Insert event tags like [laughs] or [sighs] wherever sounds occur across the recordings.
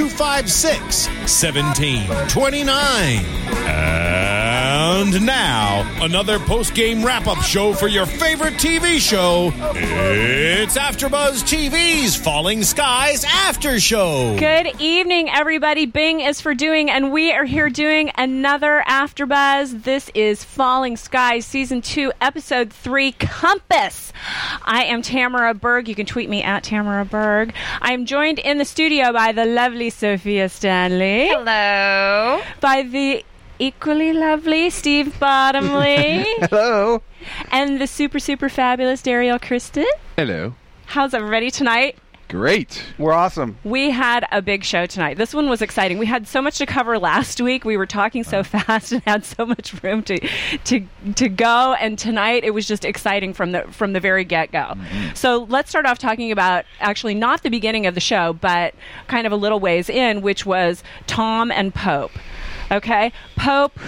256 1729. And now, another post game wrap up show for your favorite TV show. It's AfterBuzz TV's Falling Skies After Show. Good evening, everybody. Bing is for doing, and we are here doing another AfterBuzz. This is Falling Skies, Season 2, Episode 3, Compass. I am Tamara Berg. You can tweet me at Tamara Berg. I am joined in the studio by the lovely Sophia Stanley. Hello. By the equally lovely Steve Bottomley. [laughs] Hello. and the super, super fabulous Dariel Kristen. Hello. How's everybody tonight? Great. We're awesome. We had a big show tonight. This one was exciting. We had so much to cover last week. We were talking so oh. fast [laughs] and had so much room to to to go. And tonight it was just exciting from the from the very get go. Mm-hmm. So let's start off talking about actually not the beginning of the show, but kind of a little ways in, which was Tom and Pope. Okay, Pope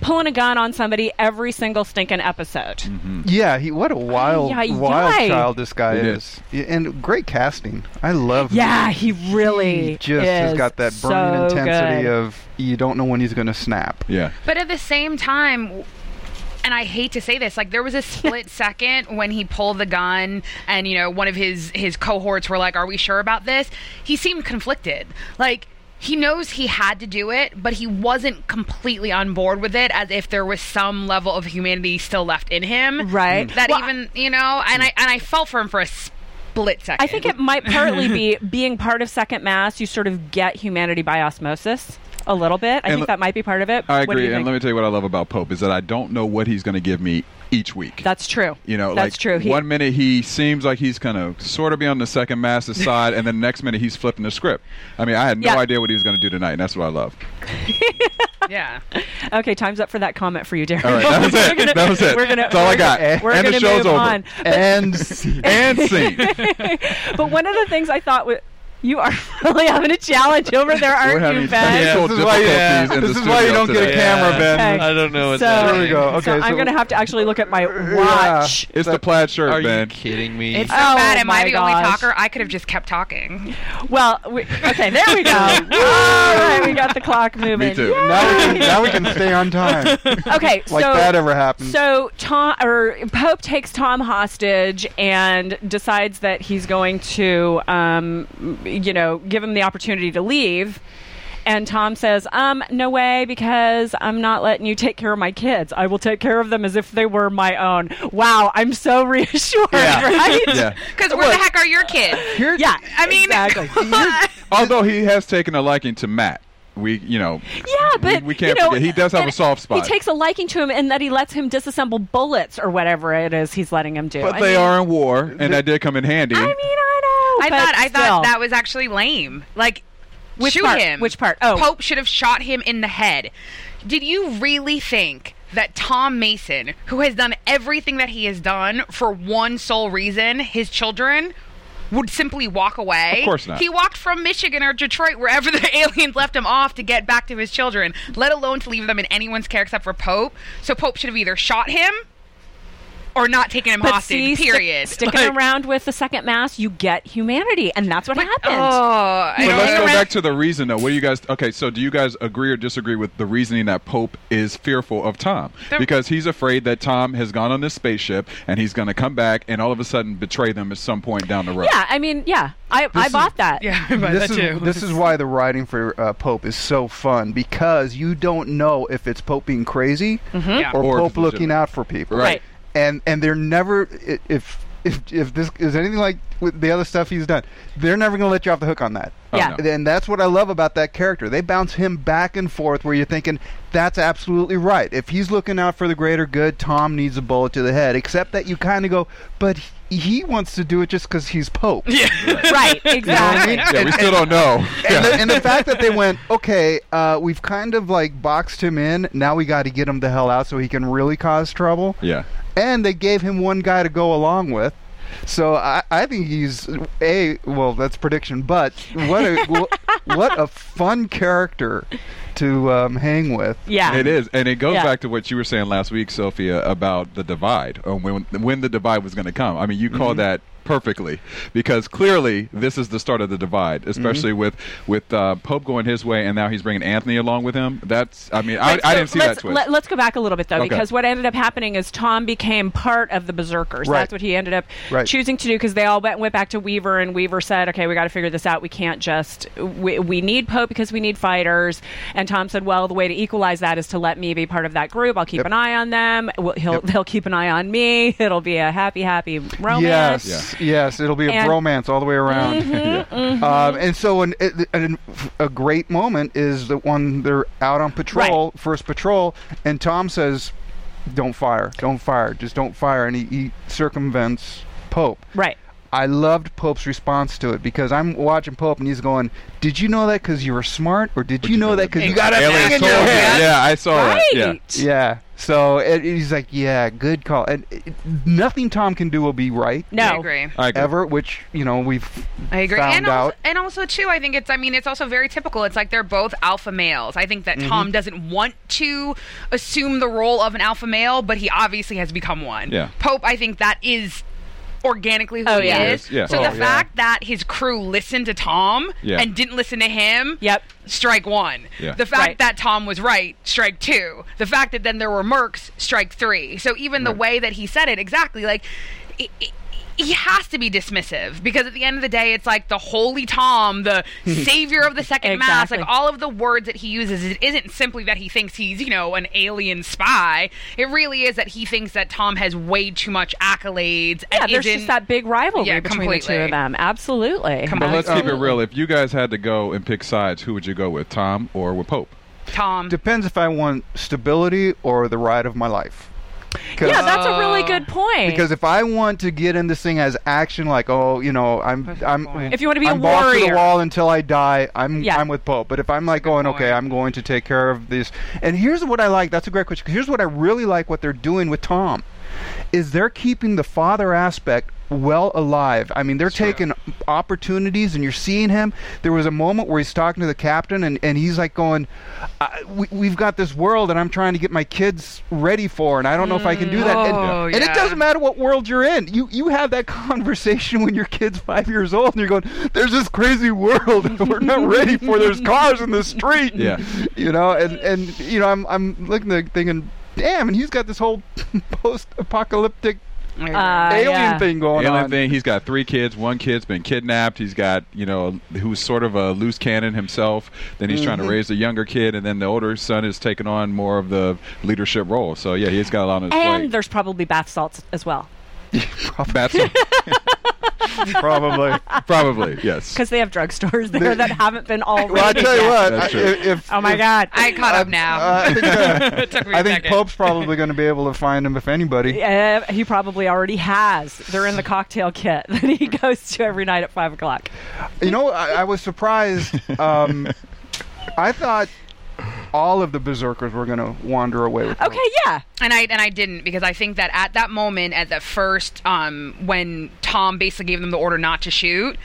pulling a gun on somebody every single stinking episode. Mm-hmm. Yeah, he what a wild, Ay, ay, wild ay. child this guy It is, Yeah, and great casting. I love. Yeah, him. he really He just has got that burning so intensity good. of you don't know when he's going to snap. Yeah. But at the same time, and I hate to say this, like there was a split [laughs] second when he pulled the gun, and you know one of his his cohorts were like, "Are we sure about this?" He seemed conflicted, like. He knows he had to do it, but he wasn't completely on board with it, as if there was some level of humanity still left in him. Right. That Well, even you know, and I and I felt for him for a split second. I think it might partly be [laughs] being part of Second Mass. You sort of get humanity by osmosis a little bit. I And think that might be part of it. I What agree. And think? let me tell you what I love about Pope is that I don't know what he's going to give me each week. That's true. you know, that's like true. He- one minute he seems like he's going to sort of be on the second mass [laughs] side, and then the next minute he's flipping the script. I mean, I had no Yeah. idea what he was going to do tonight, and that's what I love. [laughs] yeah. okay, time's up for that comment for you, Darren. All right, that was [laughs] it. gonna- that was it. We're gonna. that's all I we're got. gonna- We're and gonna the show's move over. on. And And scene. But one of the things I thought was. You are [laughs] really having a challenge over there, aren't you, Ben? technical This is why you- this is why you don't get a today. camera, Ben. Okay. I don't know what's So, happening. There we go. Okay, so Okay, I'm so- going to have to actually look at my [laughs] watch. It's the plaid shirt, Are Ben. you kidding me? It's so Oh, bad. Am I my the only talker? I could have just kept talking. Well, we, okay, there we go. [laughs] All right, we got the clock moving. Me too. Yay! now we can now we can stay on time. Okay, like so that ever happened. So Tom or Pope takes Tom hostage and decides that he's going to, um, you know, give him the opportunity to leave. And Tom says, "Um, no way, because I'm not letting you take care of my kids. I will take care of them as if they were my own." Wow, I'm so [laughs] reassured, Yeah. right? [laughs] Yeah. Because where the heck are your kids? [laughs] Yeah, I mean, exactly. Although he has taken a liking to Matt. We, you know, Yeah, but we can't you know, forget he does have a soft spot. He takes a liking to him and that he lets him disassemble bullets or whatever it is he's letting him do. but I they mean, are in war, and that did come in handy. I mean, I know. I but thought I still. thought that was actually lame. Like, Which shoot part? him. Which part? Oh. Pope should have shot him in the head. Did you really think that Tom Mason, who has done everything that he has done for one sole reason, his children? Would simply walk away. Of course not. He walked from Michigan or Detroit, wherever [laughs] the aliens left him off, to get back to his children, let alone to leave them in anyone's care except for Pope. So Pope should have either shot him or not taking him But hostage. see, stick- period. sticking Like- around with the second mass, you get humanity, and that's what happened. Oh, I But let's go know. back to the reason, though. What do you guys? Okay, so do you guys agree or disagree with the reasoning that Pope is fearful of Tom The- because he's afraid that Tom has gone on this spaceship and he's going to come back and all of a sudden betray them at some point down the road? yeah, I mean, yeah, I, I is- bought that. Yeah, I buy this that is too. this is why the writing for uh, Pope is so fun because you don't know if it's Pope being crazy Yeah. or, Or Pope looking out for people. Right. And and they're never if if if this is anything like with the other stuff he's done, they're never going to let you off the hook on that. Yeah. Oh, no. And that's what I love about that character. They bounce him back and forth where you're thinking, that's absolutely right. If he's looking out for the greater good, Tom needs a bullet to the head. Except that you kind of go, but he- he wants to do it just because he's Pope. Yeah. [laughs] right, exactly. Yeah, we still don't know. and, the, and the fact that they went, [laughs] okay, uh, we've kind of like boxed him in. Now we got to get him the hell out so he can really cause trouble. Yeah. And they gave him one guy to go along with. So I, I think he's a well. That's prediction, but what a [laughs] what a fun character to um, hang with. Yeah. It is, and it goes Yeah. back to what you were saying last week, Sophia, about the divide, or when when the divide was going to come. I mean, you call that perfectly because clearly this is the start of the divide, especially with with uh, Pope going his way, and now he's bringing Anthony along with him. That's, I mean, I, But I didn't see let's, that twist. Let, us go back a little bit though, Okay. because what ended up happening is Tom became part of the Berserkers. Right. That's what he ended up Right. choosing to do because they all went, went back to Weaver, and Weaver said, "Okay, we got to figure this out. We can't just we, we need Pope because we need fighters." And Tom said, "Well, the way to equalize that is to let me be part of that group. I'll keep Yep. an eye on them. We'll, he'll Yep. [laughs] they'll keep an eye on me. It'll be a happy, happy romance." Yes, yes, it'll be a And- bromance all the way around. [laughs] Um, and so, an, an, a great moment is the one they're out on patrol, first patrol, and Tom says, "Don't fire, don't fire, just don't fire," and he, he circumvents Pope. Right. I loved Pope's response to it because I'm watching Pope and he's going, "Did you know that because you were smart, or did you know that because you got a Aliens thing in your head?" Yeah, I saw Right. that. Yeah. Yeah. So it, he's like, "Yeah, good call." And it, nothing Tom can do will be right No. I agree. I agree. ever, which you know we've I agree. found and also, out. and also too, I think it's. I mean, it's also very typical. It's like they're both alpha males. I think that Mm-hmm. Tom doesn't want to assume the role of an alpha male, but he obviously has become one. Yeah. Pope, I think that is organically who Oh, he yeah. is. Yes, yeah. So Oh, the yeah. fact that his crew listened to Tom Yeah. and didn't listen to him, Yep. strike one. Yeah. The fact Right. that Tom was right, strike two. The fact that then there were mercs, strike three. So even the way that he said it, exactly like. It, it, he has to be dismissive because at the end of the day, it's like the holy Tom, the [laughs] savior of the second mass, like all of the words that he uses. It isn't simply that he thinks he's, you know, an alien spy. It really is that he thinks that Tom has way too much accolades. Yeah, and there's isn't- just that big rivalry Yeah, between the two of them. Absolutely. Come But on. let's keep it real. If you guys had to go and pick sides, who would you go with, Tom or with Pope? Tom. Depends if I want stability or the ride of my life. 'Cause- Yeah, that's a really Uh, good point. because if I want to get in this thing as action, like oh, you know, I'm I'm If you want to be a I'm balls to warrior. the wall until I die, I'm Yeah. I'm with Pope. But if I'm like going, okay, point. I'm going to take care of this. And here's what I like. That's a great question. Here's what I really like. What they're doing with Tom is they're keeping the father aspect well alive. I mean, they're taking opportunities, and you're seeing him. There was a moment where he's talking to the captain, and, and he's like going, I, we, "We've got this world, and I'm trying to get my kids ready for, and I don't know if I can do that." And, mm. Oh, and it doesn't matter what world you're in. You you have that [laughs] conversation when your kid's five years old, and you're going, "There's this crazy world that we're not ready for. There's cars in the street." Yeah. [laughs] you know, and and you know, I'm I'm looking at the thing and. Damn, and he's got this whole [laughs] post-apocalyptic Uh, alien yeah. thing going on. Alien on. thing. He's got three kids. One kid's been kidnapped. He's got you know who's sort of a loose cannon himself. Then he's trying to raise a younger kid, and then the older son is taking on more of the leadership role. So yeah, he's got a lot on his And plate. there's probably bath salts as well [laughs] That's [laughs] Probably. probably yes. because they have drugstores there that haven't been all. well, I tell you yet. what. That's true. if, Oh my if- God! I caught up now. uh, I think, [laughs] uh, it took me a I think second. Pope's probably going to be able to find him if anybody. Uh, he probably already has. They're in the cocktail kit that he goes to every night at five o'clock. You know, I, I was surprised. Um, I thought all of the berserkers were going to wander away with. Pope. Okay, yeah. and I and I didn't because I think that at that moment, at the first, um, when Tom basically gave them the order not to shoot,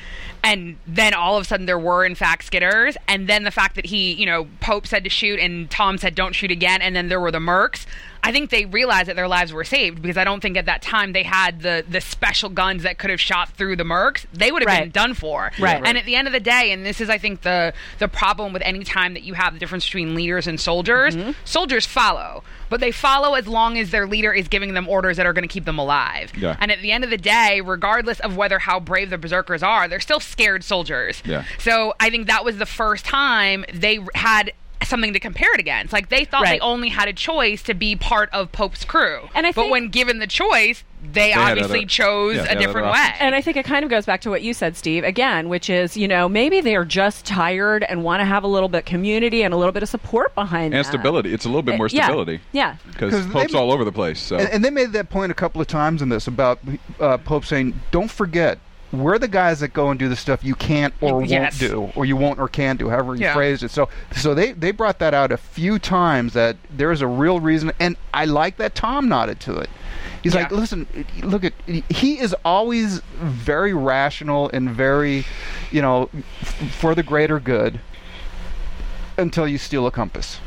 and then all of a sudden there were in fact skitters, and then the fact that he, you know, Pope said to shoot and Tom said don't shoot again, and then there were the mercs. I think they realized that their lives were saved because I don't think at that time they had the the special guns that could have shot through the mercs. They would have been done for. Right. And at the end of the day, and this is I think the the problem with any time that you have the difference between leaders and soldiers, Mm-hmm. soldiers follow, but they follow as long as their leader is giving them orders that are going to keep them alive. Yeah. And at the end of the day, regardless of whether how brave the berserkers are, they're still scared soldiers. Yeah. So I think that was the first time they had something to compare it against. Like they thought they only had a choice to be part of Pope's crew. And I but when given the choice, they, had obviously other- chose yeah, a different way. And I think it kind of goes back to what you said, Steve, again, which is, you know, maybe they're just tired and want to have a little bit of community and a little bit of support behind and them. stability. It's a little bit more Uh, yeah, stability. Yeah. Because 'Cause they- Pope's all over the place. So And, and they made that point a couple of times in this about uh, Pope saying, "Don't forget, we're the guys that go and do the stuff you can't or Yes. won't do, or you won't or can't do, however you Yeah. phrased it." So, so they they brought that out a few times that there is a real reason, and I like that Tom nodded to it. He's like, "Listen, look at he is always very rational and very, you know, f- for the greater good." Until you steal a compass.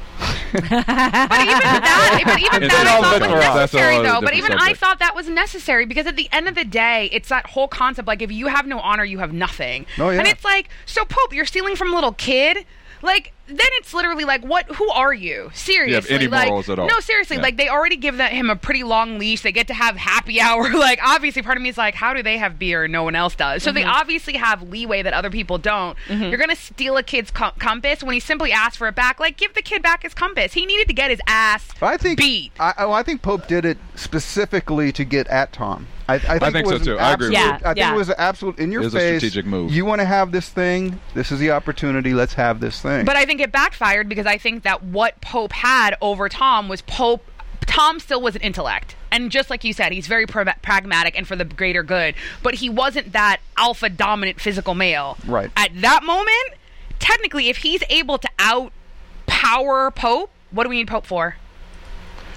But even [laughs] that, but even It's that, I thought was stuff. Necessary though. But different even I thought that was necessary because at the end of the day, it's that whole concept like if you have no honor, you have nothing. Oh, yeah. And it's like, so Pope, you're stealing from a little kid. Like then it's literally like, what? Who are you? Seriously, any like morals at all. no, seriously, Yeah. like they already give that him a pretty long leash. They get to have happy [laughs] hour. Like obviously, part of me is like, how do they have beer and no one else does? So they Mm-hmm. obviously have leeway that other people don't. You're gonna steal a kid's com- compass when he simply asked for it back. Like give the kid back his compass. He needed to get his ass I think beat. I, oh, I think Pope did it specifically to get at Tom. I, I think, think it so, was too. an I agree with absolute- you. I think Yeah, it was an absolute in your It was a face. strategic move. You want to have this thing. This is the opportunity. Let's have this thing. But I think it backfired because I think that what Pope had over Tom was Pope. Tom still was an intellect. And just like you said, he's very pra- pragmatic and for the greater good. But he wasn't that alpha dominant physical male. Right. At that moment, technically, if he's able to outpower Pope, what do we need Pope for?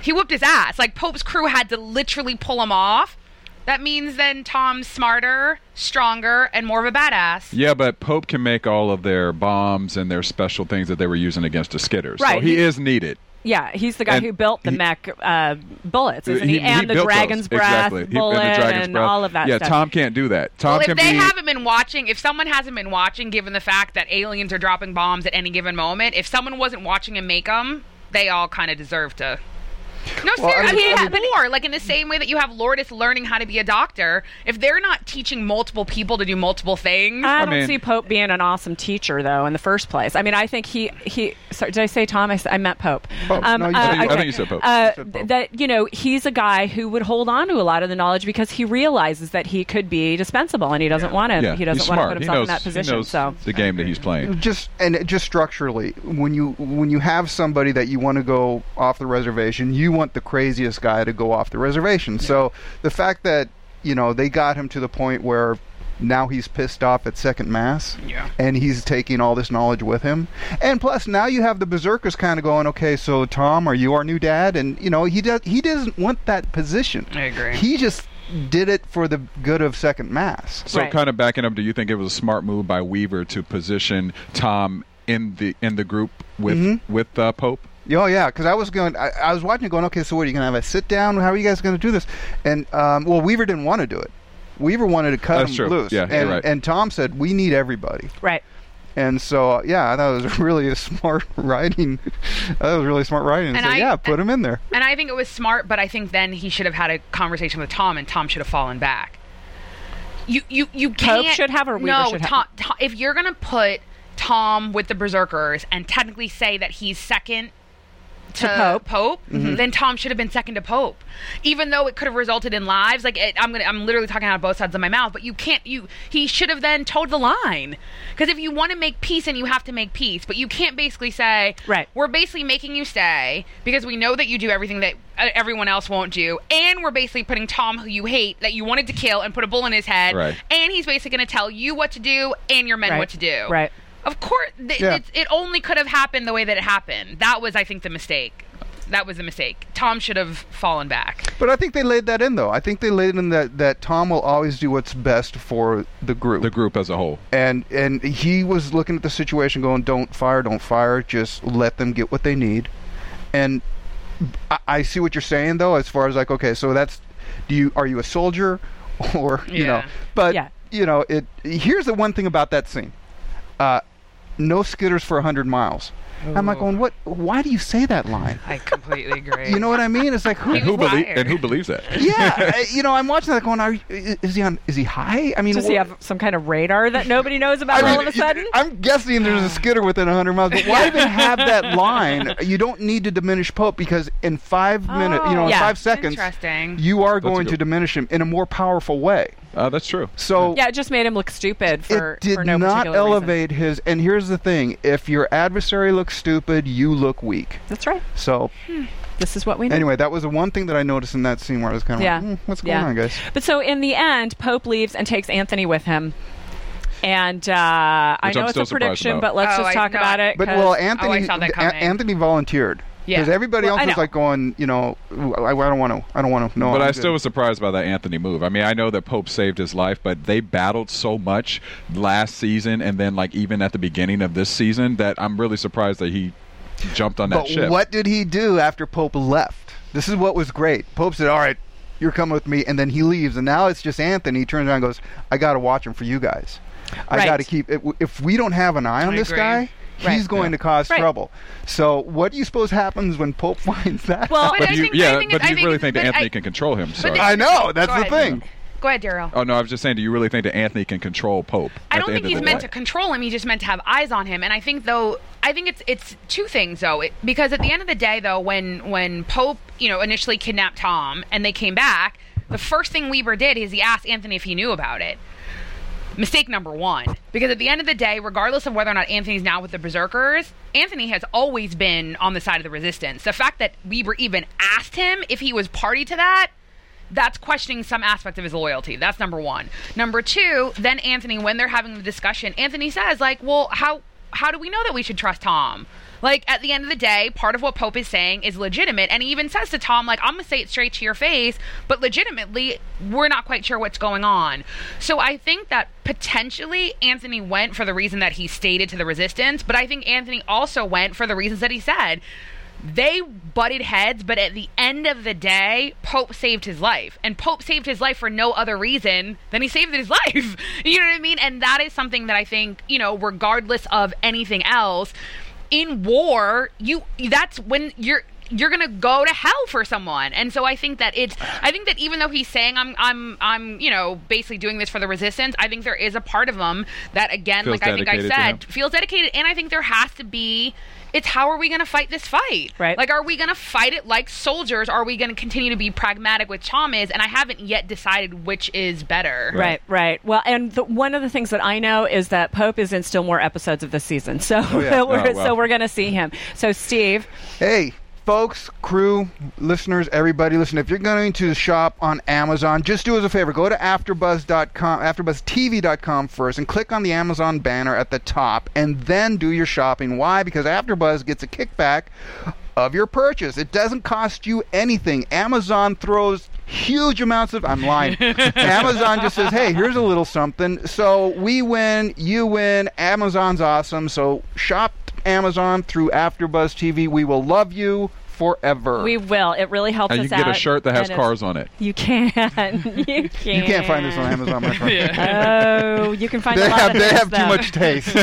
He whooped his ass. Like Pope's crew had to literally pull him off. That means then Tom's smarter, stronger, and more of a badass. Yeah, but Pope can make all of their bombs and their special things that they were using against the skitters. So Right, he he- is needed. Yeah, he's the guy And who built the he- mech uh, bullets, isn't he? He- and the dragon's breath exactly. And, the dragon's and breath. all of that Yeah, stuff. Tom can't do that. Tom Well, if they be. haven't been watching, if someone hasn't been watching, given the fact that aliens are dropping bombs at any given moment, if someone wasn't watching and make them, they all kind of deserve to. No, Well, I seriously, mean- I I mean, mean- more like in the same way that you have Lourdes learning how to be a doctor. If they're not teaching multiple people to do multiple things, I don't mean- see Pope being an awesome teacher, though, in the first place. I mean, I think he he. Sorry, did I say Tom? I meant Pope. Pope. No, you said- I think- I think you said Pope. Uh, You said Pope. That you know, he's a guy who would hold on to a lot of the knowledge because he realizes that he could be dispensable, and he doesn't want to. yeah, he doesn't want to put himself knows, in that position. He knows so the game that he's playing. just and just structurally, when you when you have somebody that you want to go off the reservation, you want the craziest guy to go off the reservation. So the fact that you know they got him to the point where now he's pissed off at second mass Yeah. and he's taking all this knowledge with him and plus now you have the berserkers kind of going okay so tom are you our new dad and you know he does he doesn't want that position I agree. he just did it for the good of second mass So, Right. kind of backing up, do you think it was a smart move by Weaver to position Tom in the in the group with Mm-hmm. with uh, Pope? Oh yeah, because I was going. I, I was watching, it going, okay, so what are you going to have a sit down? How are you guys going to do this? And um, well, Weaver didn't want to do it. Weaver wanted to cut That's him true. loose. Yeah, you're and, right. and Tom said, "We need everybody." right. And so, uh, yeah, I thought it was [laughs] really a smart [laughs] writing. that was really smart writing. And so, I- yeah, put him in there. And I think it was smart, but I think then he should have had a conversation with Tom, and Tom should have fallen back. You you you can't. should have or Weaver no, should have? Tom, Tom, if you're gonna put Tom with the Berserkers and technically say that he's second to, To Pope. Mm-hmm. then Tom should have been second to Pope, even though it could have resulted in lives. Like it, I'm gonna, I'm literally talking out of both sides of my mouth. But you can't. You he should have then towed the line, because if you want to make peace, and you have to make peace, but you can't basically say, Right. we're basically making you stay because we know that you do everything that uh, everyone else won't do, and we're basically putting Tom, who you hate, that you wanted to kill, and put a bullet in his head, Right. and he's basically going to tell you what to do and your men Right. what to do. Right. Of course, th- Yeah. it's, it only could have happened the way that it happened. That was, I think, the mistake. That was the mistake. Tom should have fallen back. But I think they laid that in, though. I think they laid in that that Tom will always do what's best for the group. The group as a whole. and and he was looking at the situation going don't fire don't fire just let them get what they need and I, I see what you're saying though as far as like okay so that's do you are you a soldier [laughs] or you know but Yeah. you know it here's the one thing about that scene uh no skitters for 100 miles I'm like, going, what? Why do you say that line? [laughs] I completely agree. You know what I mean? It's like who? And who, belie- and who believes that? [laughs] yeah, you know, I'm watching that going. Are you, is he on? Is he high? I mean, Does he have some kind of radar that nobody knows about I mean, all of a sudden? I'm guessing there's a skitter within 100 miles. But why even have that line? You don't need to diminish Pope because in five minutes, you know, in five seconds, you are That's going to diminish him in a more powerful way. Uh, that's true. So yeah, it just made him look stupid for, it did for no not particular reason. elevate his. And here's the thing: if your adversary looks stupid, you look weak. That's right. So This is what we know. anyway, that was the one thing that I noticed in that scene where I was kind of Yeah. like, "Hmm, "What's going Yeah. on, guys?" But so in the end, Pope leaves and takes Anthony with him. And uh, I know I'm it's a prediction, about. but let's Oh, just talk about it. But 'cause- well, Anthony, saw that A- Anthony volunteered Yeah. because everybody Well, else I was like going, you know, I, I don't want to, I don't want to. No, but I'm I good." still was surprised by that Anthony move. I mean, I know that Pope saved his life, but they battled so much last season and then like even at the beginning of this season that I'm really surprised that he jumped on that But ship. what did he do after Pope left? This is what was great. Pope said, "All right, you're coming with me," and then he leaves, and now it's just Anthony. He turns around and goes, "I got to watch him for you guys. I Right. got to keep. If, if we don't have an eye on I this agree. guy." Right. He's going Yeah. to cause Right. trouble. So, what do you suppose happens when Pope [laughs] finds that? Well, out? But But I you, think- yeah, I think but do I you really think- think that Anthony I- can control him? Sorry. I know that's the ahead. thing. Go ahead, Daryl. Oh no, I was just saying. Do you really think that Anthony can control Pope? I don't think he's meant day? to control him. He's just meant to have eyes on him. And I think though, I think it's it's two things though, it, because at the end of the day though, when when Pope you know initially kidnapped Tom and they came back, the first thing Weaver did is he asked Anthony if he knew about it. Mistake number one, because at the end of the day, regardless of whether or not Anthony's now with the Berserkers, Anthony has always been on the side of the resistance. The fact that Weaver even asked him if he was party to that that's questioning some aspect of his loyalty. That's number one. Number two, then Anthony, when they're having the discussion, Anthony says, like, well, how how do we know that we should trust Tom? Like at the end of the day, part of what Pope is saying is legitimate, and he even says to Tom, like, I'm gonna say it straight to your face, but legitimately, we're not quite sure what's going on. So I think that potentially Anthony went for the reason that he stated to the resistance, but I think Anthony also went for the reasons that he said they butted heads, but at the end of the day, Pope saved his life. And Pope saved his life for no other reason than he saved his [laughs] life. You know what I mean? And that is something that I think, you know, regardless of anything else, in war, you that's when you're you're gonna go to hell for someone, and so I think that it's. I think that even though he's saying I'm, I'm, I'm, you know, basically doing this for the resistance, I think there is a part of him that, again, Feels like I think I said, feels dedicated, and I think there has to be. It's how are we going to fight this fight? Right. Like, are we going to fight it like soldiers? Are we going to continue to be pragmatic with Tom is? And I haven't yet decided which is better. Right, right. Well, and the, one of the things that I know is that Pope is in still more episodes of this season, so oh, yeah. [laughs] we're, Oh, wow. so we're going to see him. So, Steve, Hey, folks, crew, listeners, everybody, listen. If you're going to shop on Amazon, just do us a favor. Go to AfterBuzz.com, AfterBuzzTV.com first, and click on the Amazon banner at the top, and then do your shopping. Why? Because AfterBuzz gets a kickback of your purchase. It doesn't cost you anything. Amazon throws huge amounts of I'm lying. [laughs] Amazon just says, "Hey, here's a little something." So we win, you win. Amazon's awesome. So shop Amazon through AfterBuzz TV. We will love you forever. we will. It really helps And us you can get a shirt that has and it's- cars on it. You can. [laughs] You can. you can't find this on Amazon, my friend. [laughs] Oh, you can find They a lot have of they things, have too much taste.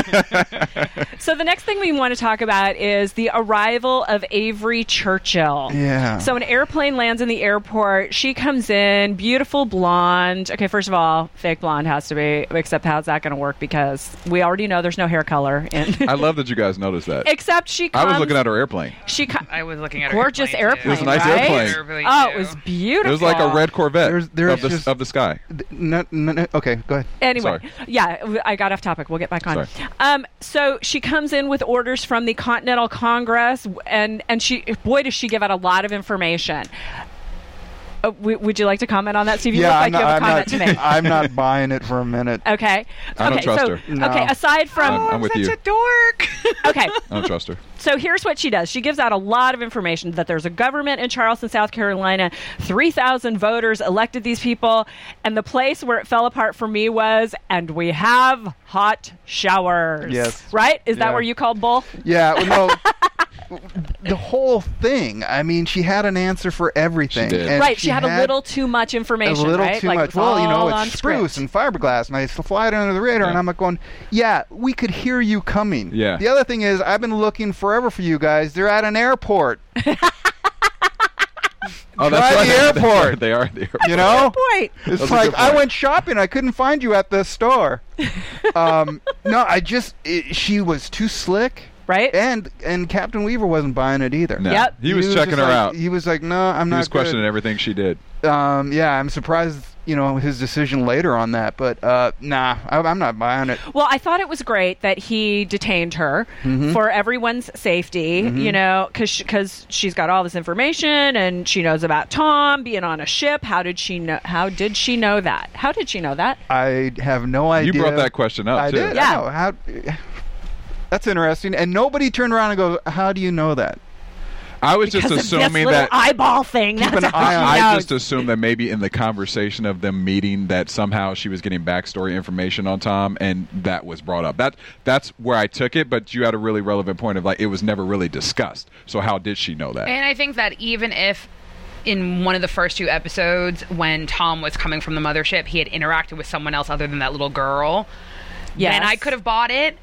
[laughs] So the next thing we want to talk about is the arrival of Avery Churchill. Yeah. So an airplane lands in the airport. She comes in, beautiful blonde. Okay, first of all, fake blonde has to be. Except how's that going to work? Because we already know there's no hair color in. I love that you guys noticed that. Except she. I was looking at her airplane. She. Co- I was looking at her Gorgeous airplane. It was a nice right? airplane. Oh, it was beautiful. It was like a red Corvette There's- there's of, the, just- of the sky. no, no, no, okay, go ahead. Anyway, Sorry. yeah, I got off topic. We'll get back on. Um, so she comes in with orders from the Continental Congress, and and she, boy, does she give out a lot of information. Uh, w- would you like to comment on that, Steve? You yeah, look like I'm not, you have a I'm, comment not, to [laughs] make. I'm not buying it for a minute. [laughs] Okay. I don't okay. trust so, her. No. Okay. Aside from I'm, I'm with such you. a dork. [laughs] okay, I don't trust her. so here's what she does. She gives out a lot of information that there's a government in Charleston, South Carolina. 3,000 voters elected these people. And the place where it fell apart for me was, and we have hot showers. Yes. Right? Is that where you called bull? Yeah, well, no. The whole thing. I mean, she had an answer for everything. She did. and right, she, had, a little too much information. a information. little right? too like, much. Well, you know, all it's on spruce script. and fiberglass, and I fly it under the radar. And I'm like going, yeah, we could hear you coming. Yeah. The other thing is, I've been looking forever for you guys. They're at an airport. [laughs] Oh, that's Try the [laughs] airport. they are at the airport. You know. Point. It's That's a like good I went shopping. I couldn't find you at the store. [laughs] um, no, I just it, she was too slick, Right? and and Captain Weaver wasn't buying it either. No. Yep. He was checking her like- out. He was like, "No, I'm He not." He was questioning good. everything she did. Um, yeah, I'm surprised. You know his decision later on that, but uh, nah, I, I'm not buying it. Well, I thought it was great that he detained her Mm-hmm. for everyone's safety, you know, because because she's got all this information and she knows about Tom being on a ship. How did she know? How did she know that? How did she know that? I have no idea. You brought that question up I too. did. Yeah. I know. How? That's interesting. And nobody turned around and goes, "How do you know that?" I was just Because of this assuming that. eyeball thing. Keep That's an eye on- I just assumed that maybe in the conversation of them meeting that somehow she was getting backstory information on Tom and that was brought up. That that's where I took it, but you had a really relevant point of like it was never really discussed. So how did she know that? And I think that even if in one of the first two episodes, when Tom was coming from the mothership, he had interacted with someone else other than that little girl, Yes. then I could have bought it.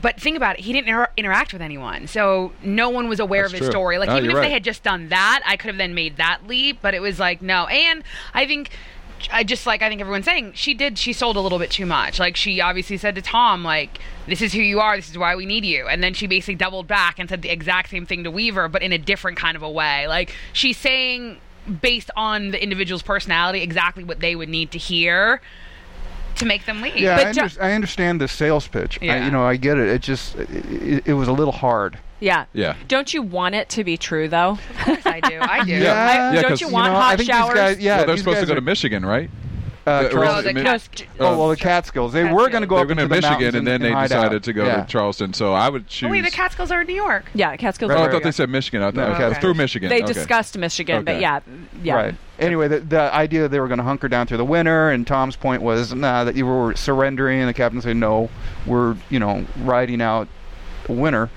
But think about it, he didn't inter- interact with anyone, so no one was aware That's of his true. story. Like No, even if you're they had just done that, I could have then made that leap. But it was like no, and I think. I just like I think everyone's saying she did she sold a little bit too much. Like she obviously said to Tom like this is who you are, this is why we need you. And then she basically doubled back and said the exact same thing to Weaver but in a different kind of a way. Like she's saying based on the individual's personality exactly what they would need to hear to make them leave. Yeah, But I, Jo- under- I understand the sales pitch. I, Yeah. you know, I get it. It just it, it was a little hard. yeah. Yeah. Don't you want it to be true though? Of course I do. I do. [laughs] Yeah. I- Yeah, don't you you want know, I hot think these showers? guys- yeah, well, they're these supposed to go are- to Michigan, right? Uh, Uh, or Charleston- the it Mi- Cat- oh well, the Catskills. They were going to go up going into to the Michigan, mountains and then they hide out. decided to go Yeah. to Charleston. So I would choose. Oh, wait, the Catskills are in New York. Yeah, Catskills. oh, I are- thought they said Michigan. I thought No, okay. okay. through Michigan. they okay. discussed Michigan, but yeah, yeah. Right. Anyway, the, the idea that they were going to hunker down through the winter, and Tom's point was, nah, that you were surrendering, and the captain said, no, we're, you know, riding out the winter.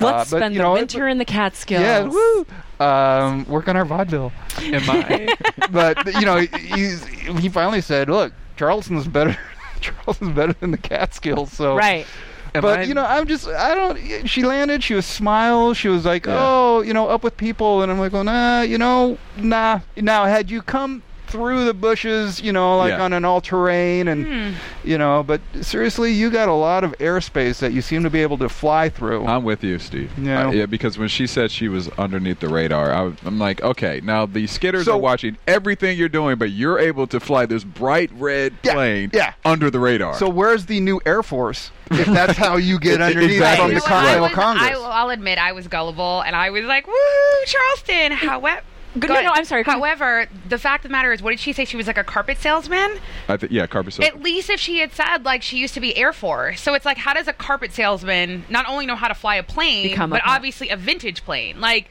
Let's Uh, but, spend you the know, it- winter in the Catskills. Yeah, woo! Um, work on our vaudeville. Am [laughs] I? but you know, he's, he finally said, "Look, Charleston's better. [laughs] Charleston's better than the Catskills." So Right. Am but I- you know, I'm just I don't. She landed. She was smile. She was like, Yeah. "Oh, you know, up with people," and I'm like, "Well, nah, you know, nah." Now, had you come through the bushes, you know, like Yeah. on an all terrain, and you know, but seriously, you got a lot of airspace that you seem to be able to fly through. I'm with you, Steve. Yeah. Uh, yeah, because when she said she was underneath the radar, I, am like, okay, now the skitters So- are watching everything you're doing, but you're able to fly this bright red Yeah, plane yeah. under the radar. so where's the new Air Force? If [laughs] that's how you get underneath Exactly. from the know what? I Continental was- Congress. I, I'll admit I was gullible and I was like, "Woo, Charleston!" However, Good- no, no, I'm sorry. However, the fact of the matter is, what did she say? She was like a carpet salesman. I th- yeah, carpet salesman. At least if she had said like she used to be Air Force, so it's like, how does a carpet salesman not only know how to fly a plane, Become a but pilot. obviously a vintage plane? Like,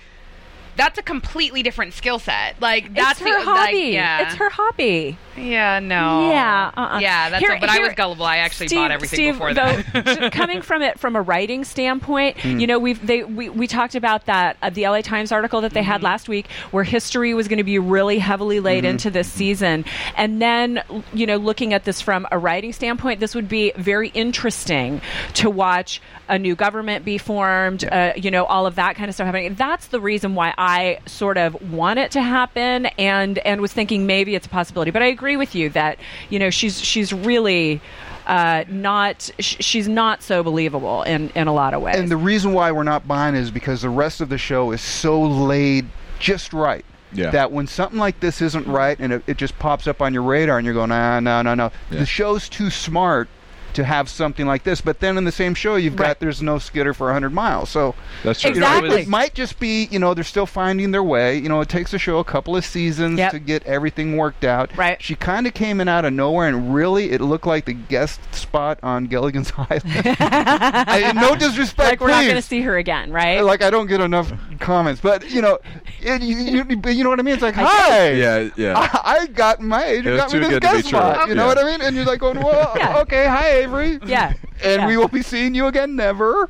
that's a completely different skill set. Like, that's it's her the, hobby. Like, yeah, It's her hobby. Yeah, no. Yeah, uh-uh. Yeah, that's. Here- but I was gullible. I actually Steve, bought everything Steve, before though, that. t- coming from it from a writing standpoint, Hmm. you know, we've they we, we talked about that uh, the LA Times article that they had Mm-hmm. last week, where history was going to be really heavily laid Mm-hmm. into this season, and then you know, looking at this from a writing standpoint, this would be very interesting to watch a new government be formed, uh, you know, all of that kind of stuff happening. That's the reason why I sort of want it to happen, and and was thinking maybe it's a possibility. But I agree with you that you know she's she's really uh, not sh- she's not so believable in in a lot of ways. And the reason why we're not buying is because the rest of the show is so laid just right. Yeah. That when something like this isn't right and it, it just pops up on your radar and you're going, ah, no, no, no. Yeah. The show's too smart to have something like this. But then in the same show, you've Right. got there's no skitter for 100 miles. So That's true. you know, it- Exactly. it, might just be, you know, they're still finding their way. You know, it takes a show a couple of seasons Yep. to get everything worked out. Right. She kind of came in out of nowhere, and really, it looked like the guest spot on Gilligan's [laughs] Island. [laughs] I, no disrespect, like we're not going to see her again, right? Like I don't get enough comments, but you know, it, you, you, you know what I mean. It's like, hi, Yeah, yeah. I, I got my agent It was got me too this good to be guest true. spot. You know Yeah. what I mean? And you're like, going, well, Yeah. okay, hi Avery. [laughs] yeah, And yeah. we will be seeing you again, never.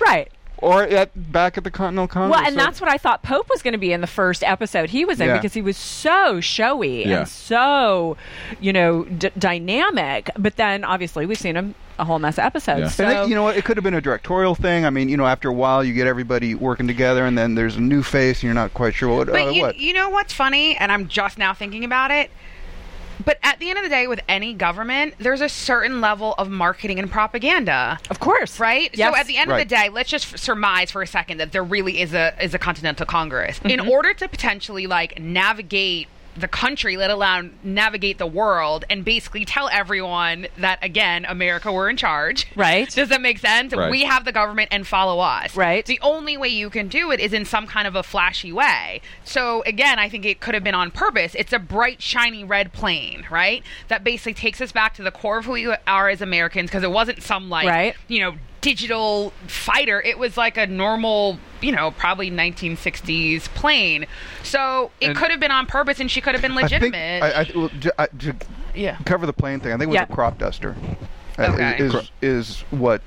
right. or at back at the Continental Congress. Well, and So- that's what I thought Pope was going to be in the first episode he was in Yeah. because he was so showy Yeah. and so, you know, d- dynamic. But then obviously we've seen him a whole mess of episodes. Yeah. So, And it, you know what? It could have been a directorial thing. I mean, you know, after a while, you get everybody working together, and then there's a new face, and you're not quite sure what. But uh, you, what. you know what's funny, and I'm just now thinking about it. But at the end of the day, with any government, there's a certain level of marketing and propaganda. of course, Right. Yes. So at the end Right. of the day, let's just f- surmise for a second that there really is a is a Continental Congress. In Mm-hmm. order to potentially like navigate the country, let alone navigate the world, and basically tell everyone that again, America, we're in charge. Right. Does that make sense? Right. We have the government and follow us. Right. The only way you can do it is in some kind of a flashy way. So again, I think it could have been on purpose. It's a bright, shiny red plane, right? That basically takes us back to the core of who we are as Americans because it wasn't some like Right. you know digital fighter. It was like a normal, you know, probably 1960s plane. So it And- could have been on purpose, and she could have been I think legitimate. I, I, well, ju- I, to yeah. cover the plane thing. I think it was Yeah. a crop duster. uh, Okay. Is, is what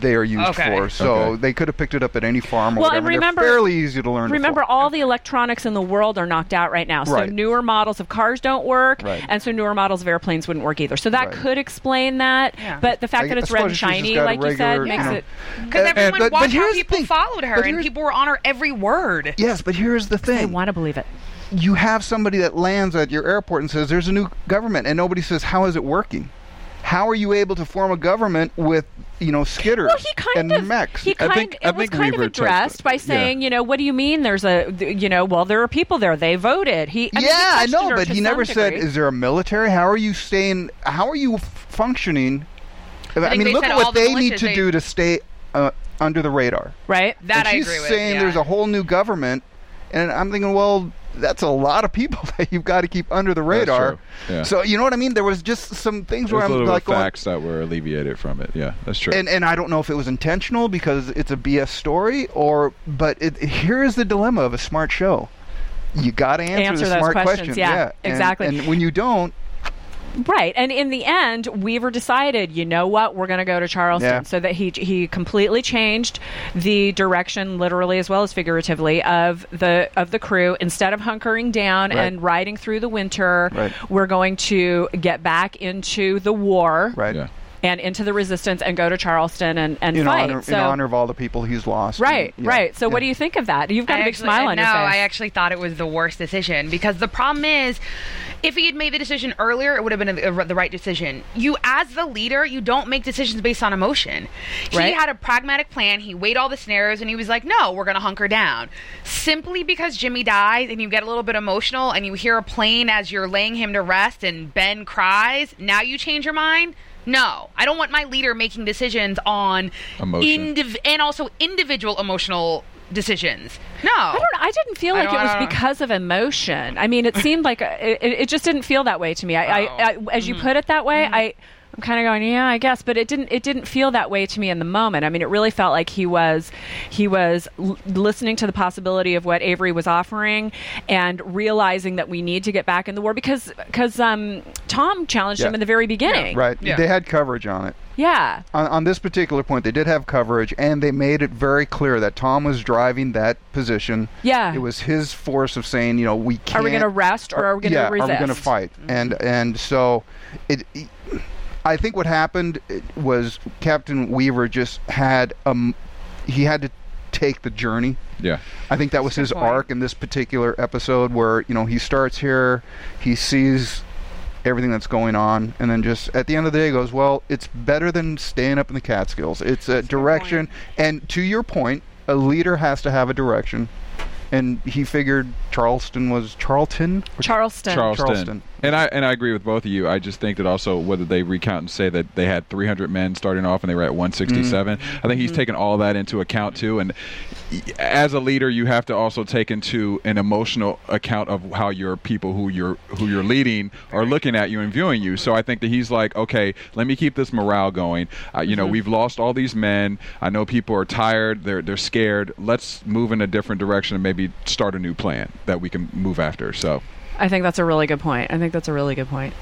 they are used Okay. for. So Okay. they could have picked it up at any farm or Well, and whatever. remember- They're fairly easy to learn. Remember, fly. all the electronics in the world are knocked out right now. So Right. newer models of cars don't work, Right. and so newer models of airplanes wouldn't work either. So that Right. could explain that. Yeah. But the fact I- that I it's red and suppose she's just shiny, got a like you said, regular, makes you it. Because everyone and- but- but watched how here's the people thing. followed her, and people were on her every word. Yes, but here's the I thing. want to believe it. you have somebody that lands at your airport and says there's a new government and nobody says how is it working how are you able to form a government with you know skitters Well, he kind and of mechs he I kind think- I it was kind Weaver of addressed it. by Yeah. saying, you know, what do you mean? There's a, you know, well, there are people there. They voted. He, I mean, he yeah i know but he some never said is there a military how are you staying how are you functioning i, think mean look at what the they need to they- do to stay uh, under the radar right. That and I she's agree with. saying yeah. there's a whole new government and i'm thinking well that's a lot of people [laughs] that you've got to keep under the radar. true. Yeah. So you know what I mean? There was just some things There's where a I'm like bit going, facts that were alleviated from it. Yeah, that's true. and and I don't know if it was intentional because it's a BS story or but it, here is the dilemma of a smart show. You got to answer, Answer the smart questions, yeah, And- exactly. And, when you don't, Right. And in the end, Weaver decided, you know what, we're going to go to Charleston. Yeah. So that he he completely changed the direction literally as well as figuratively of the of the crew instead of hunkering down Right. and riding through the winter, Right. we're going to get back into the war right? yeah. And into the resistance and go to Charleston and and In fight. honor, so in honor of all the people he's lost. Right, And- yeah, right. So what do you think of that? You've got I a big actually- smile on no, your face. No, I actually thought it was the worst decision because the problem is, if he had made the decision earlier, it would have been a, a- the right decision. You, as the leader, you don't make decisions based on emotion. He Right. had a pragmatic plan. He weighed all the scenarios, and he was like, "No, we're going to hunker down." Simply because Jimmy dies, and you get a little bit emotional, and you hear a plane as you're laying him to rest, and Ben cries. Now you change your mind. No, I don't want my leader making decisions on Emotion. indiv- and also individual emotional decisions. No, I don't. I didn't feel I like it was because of emotion. I mean, it seemed like uh, a, it, it just didn't feel that way to me. I, I, oh. I as you mm-hmm. put it that way, mm-hmm. I. I'm kind of going, yeah, I guess, but it didn't. It didn't feel that way to me in the moment. I mean, it really felt like he was, he was l- listening to the possibility of what Avery was offering, and realizing that we need to get back in the war because because um, Tom challenged Yeah. him in the very beginning. Right. Yeah. They had coverage on it. Yeah. On, on this particular point, they did have coverage, and they made it very clear that Tom was driving that position. Yeah. It was his force of saying, you know, we can't. Are we going to rest or are we going to yeah, resist? are we going to fight? And and so, it. I think what happened was Captain Weaver just had um, he had to take the journey. yeah. I think that was his a good point. arc in this particular episode, where you know he starts here, he sees everything that's going on, and then just at the end of the day goes, well, it's better than staying up in the Catskills. It's a direction, and to your point, a leader has to have a direction, and he figured Charleston was Charlton. Charleston. Charleston. Charleston. And I and I agree with both of you. I just think that also whether they recount and say that they had 300 men starting off and they were at 167, I think he's taken all that into account too. And as a leader, you have to also take into an emotional account of how your people who you're who you're leading are looking at you and viewing you. So I think that he's like, okay, let me keep this morale going. Uh, you know, we've lost all these men. I know people are tired. They're they're scared. Let's move in a different direction and maybe start a new plan that we can move after. So. I think that's a really good point. I think that's a really good point.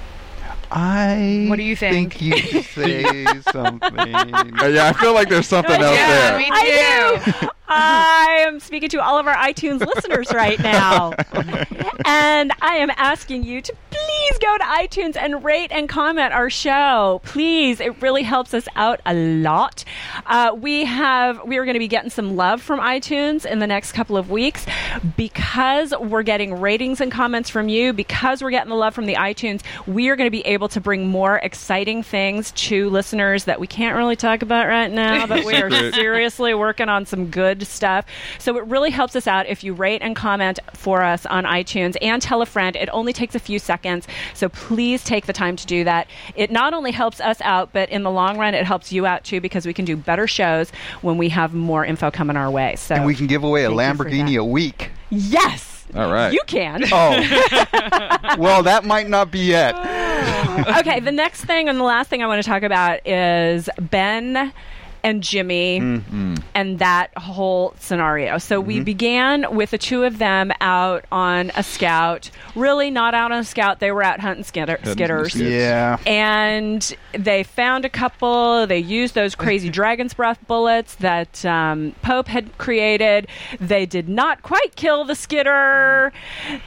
I. What do you think? think you [laughs] say something. Uh, yeah, I feel like there's something [laughs] else yeah, there. me too. I am speaking to all of our iTunes listeners right now. [laughs] and I am asking you to please go to iTunes and rate and comment our show. Please. It really helps us out a lot. Uh, we have we are going to be getting some love from iTunes in the next couple of weeks because we're getting ratings and comments from you, because we're getting the love from the iTunes, we are going to be able to bring more exciting things to listeners that we can't really talk about right now, but we are seriously working on some good stuff. So it really helps us out if you rate and comment for us on iTunes and tell a friend. It only takes a few seconds. So please take the time to do that. It not only helps us out, but in the long run, it helps you out too because we can do better shows when we have more info coming our way. So and we can give away a Thank you for Lamborghini a week. Yes. All right. You can. Oh. [laughs] well, that might not be yet. [laughs] okay, the next thing and the last thing I want to talk about is Ben and Jimmy and that whole scenario. So we began with the two of them out on a scout. Really not out on a scout. They were out hunting skitter- skitters. skitters. Yeah. And they found a couple. They used those crazy [laughs] dragon's breath bullets that um, Pope had created. They did not quite kill the skitter.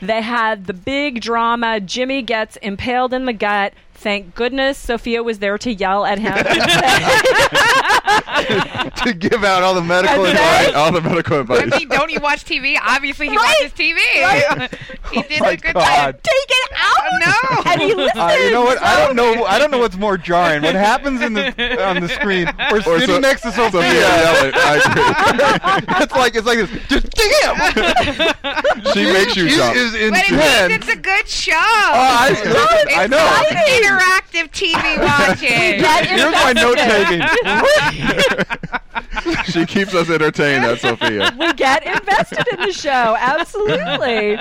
They had the big drama. Jimmy gets impaled in the gut. Thank goodness Sophia was there to yell at him. [laughs] to give out all the medical And advice. All the medical advice. If he- don't you watch TV? Obviously, he Right. watches TV. [laughs] he did my a good God. job. Take it out. No. And he listened. Uh, you know what? I don't know. I don't know what's more jarring. What happens in the on the screen, or, Or sitting so- next to Sophia Sophia. yelling. I [laughs] it's like it's like this. Just damn. agree. She makes you It jump. is But it means it's a good show. Oh, I, it's I know. It's interactive TV [laughs] watching. Get Here's my note taking. [laughs] she keeps us entertained. That's Sophia. we get invested in the show. Absolutely.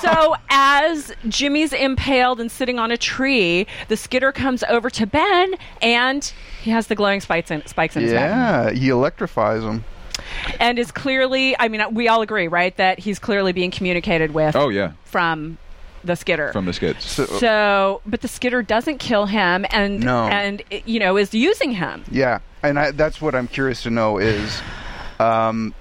so, as Jimmy's impaled and sitting on a tree, the skitter comes over to Ben and he has the glowing spikes in, spikes in his back. Yeah, he electrifies him. And is clearly, I mean, we all agree, right, that he's clearly being communicated with Oh yeah, from the skitter. from the skits. so, but the skitter doesn't kill him and, No. and you know, is using him. Yeah, and I, that's what I'm curious to know is, um,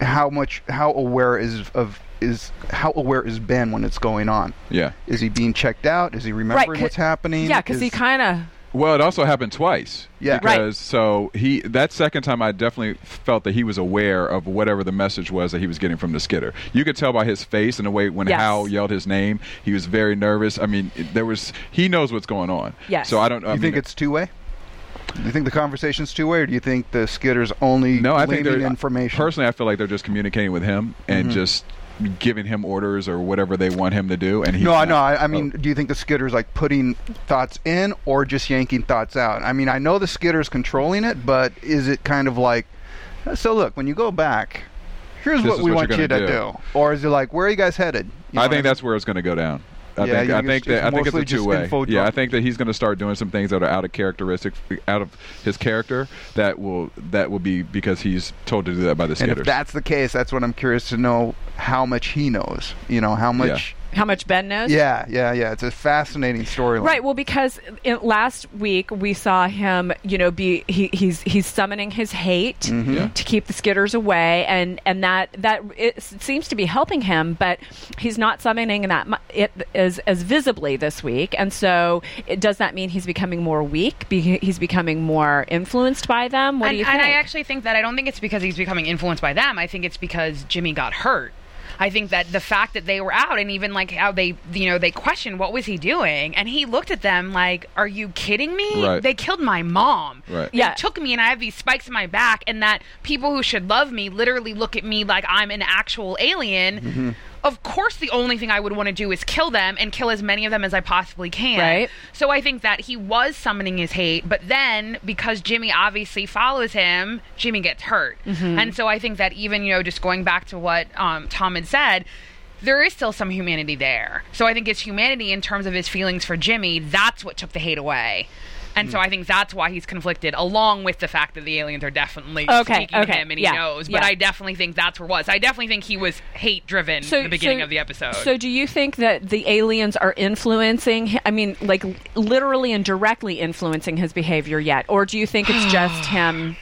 how much, how aware is of is how aware is Ben when it's going on? Yeah. Is he being checked out? Is he remembering 'cause- what's happening? Yeah, because he kind of. Well, it also happened twice. Yeah. Right. Because so he that second time I definitely felt that he was aware of whatever the message was that he was getting from the skitter. You could tell by his face and the way when Yes. Hal yelled his name, he was very nervous. I mean, there was he knows what's going on. Yes. So I don't. Do I you think it's two way? Do you think the conversation's two way, or do you think the skitter's only no? I think gleaning they're information? Personally, I feel like they're just communicating with him and Mm-hmm. just giving him orders or whatever they want him to do. And he no, I know. I, I mean, oh. do you think the skitter's like putting thoughts in or just yanking thoughts out? I mean, I know the skitter's controlling it, but is it kind of like, so look, when you go back, here's This what we what want you're to do. do. or is it like, where are you guys headed? You know I think that's where it's going to go down. I Yeah, think I think that I think it's a two way. Yeah, I think that he's going to start doing some things that are out of characteristic, out of his character. That will that will be because he's told to do that by the And if that's the case, that's what I'm curious to know how much he knows. You know, how much. How much Ben knows? Yeah, yeah, yeah. It's a fascinating storyline. Right. Well, because in, last week we saw him, you know, be he, he's he's summoning his hate Mm-hmm. Yeah. to keep the skitters away, and and that that it seems to be helping him, but he's not summoning that mu- it as as visibly this week, and so it, does that mean he's becoming more weak? Be, he's becoming more influenced by them. What and, do you think? and think? I actually think that I don't think it's because he's becoming influenced by them. I think it's because Jimmy got hurt. I think that the fact that they were out and even like how they, you know, they questioned what was he doing, and he looked at them like, "Are you kidding me? Right. They killed my mom. Right. They Yeah. took me, and I have these spikes in my back, and that people who should love me literally look at me like I'm an actual alien." Mm-hmm. Of course, the only thing I would want to do is kill them and kill as many of them as I possibly can. Right. So I think that he was summoning his hate, but then because Jimmy obviously follows him, Jimmy gets hurt. And so I think that even, you know, just going back to what um, Tom had said, there is still some humanity there. So I think it's humanity in terms of his feelings for Jimmy. That's what took the hate away. And so hmm. I think that's why he's conflicted, along with the fact that the aliens are definitely Okay, speaking to him and he yeah, knows. But yeah. I definitely think that's where it was. I definitely think he was hate driven in the beginning so- of the episode. So, do you think that the aliens are influencing? I mean, like literally and directly influencing his behavior yet, or do you think it's just [sighs] him?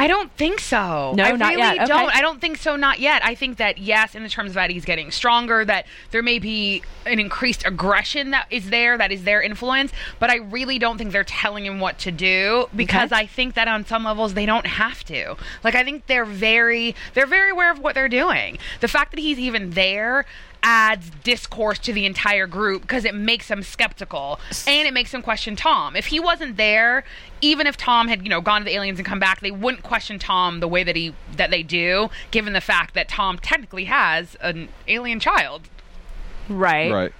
I don't think so. No, I not really yet. Okay. don't. I don't think so. Not yet. I think that yes, in the terms of that he's getting stronger, that there may be an increased aggression that is there, that is their influence. But I really don't think they're telling him what to do because Okay. I think that on some levels they don't have to. Like I think they're very, they're very aware of what they're doing. The fact that he's even there adds discourse to the entire group because it makes them skeptical and it makes them question Tom. If he wasn't there, even if Tom had, you know, gone to the aliens and come back, they wouldn't question Tom the way that he that they do, given the fact that Tom technically has an alien child. Right. Right.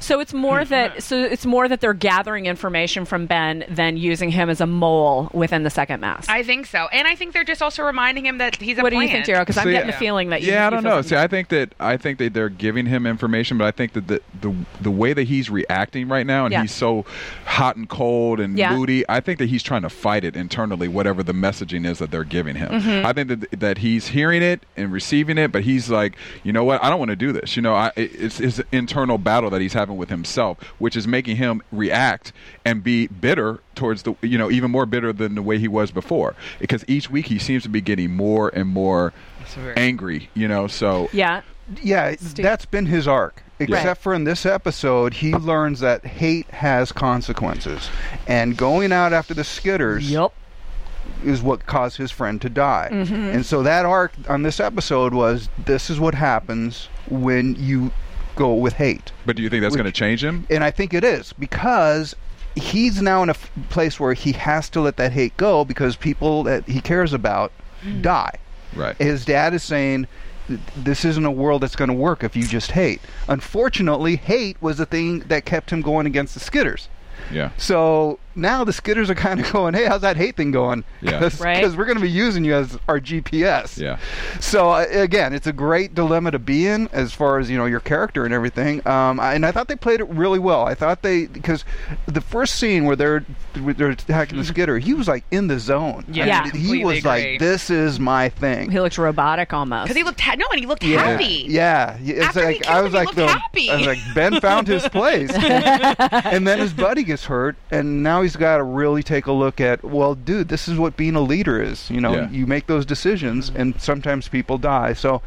So it's more that so it's more that they're gathering information from Ben than using him as a mole within the second mass. I think so. And I think they're just also reminding him that he's a what do you think, Derrial? Because I'm See, getting yeah. the feeling that you, yeah, I don't feel know. something- See, I think that I think that they're giving him information, but I think that the the, the way that he's reacting right now, and Yeah. he's so hot and cold and Yeah. moody, I think that he's trying to fight it internally, whatever the messaging is that they're giving him. Mm-hmm. I think that that he's hearing it and receiving it, but he's like, you know what? I don't want to do this. You know, I, it's his internal battle that he's having with himself, which is making him react and be bitter towards the, you know, even more bitter than the way he was before. Because each week he seems to be getting more and more angry. You know, so yeah. Yeah, that's been his arc. Except Right. for in this episode, he learns that hate has consequences, and going out after the Skitters Yep. is what caused his friend to die. Mm-hmm. And so that arc on this episode was this is what happens when you go with hate. But do you think that's going to change him? And I think it is because he's now in a f- place where he has to let that hate go because people that he cares about mm. die. Right. His dad is saying this isn't a world that's going to work if you just hate. Unfortunately, hate was the thing that kept him going against the Skitters. Yeah. So now the Skitters are kind of [laughs] going, "Hey, how's that hate thing going?" Yeah. Right. Because we're going to be using you as our GPS. Yeah. So uh, again, it's a great dilemma to be in as far as you know your character and everything. Um, I- and I thought they played it really well. I thought they because the first scene where they're where they're attacking the Skitter, he was like in the zone. Yeah, I mean, Yeah. he was agree. like, "This is my thing." He looked robotic almost. Because he looked ha- no, and he looked Yeah, happy. yeah. It's After like killed I was he like, looked the, happy. I was like, Ben found his [laughs] place, [laughs] and then his buddy gets hurt, and now he's got to really take a look at, well, dude, this is what being a leader is. You know, Yeah. you make those decisions, mm-hmm. and sometimes people die. So,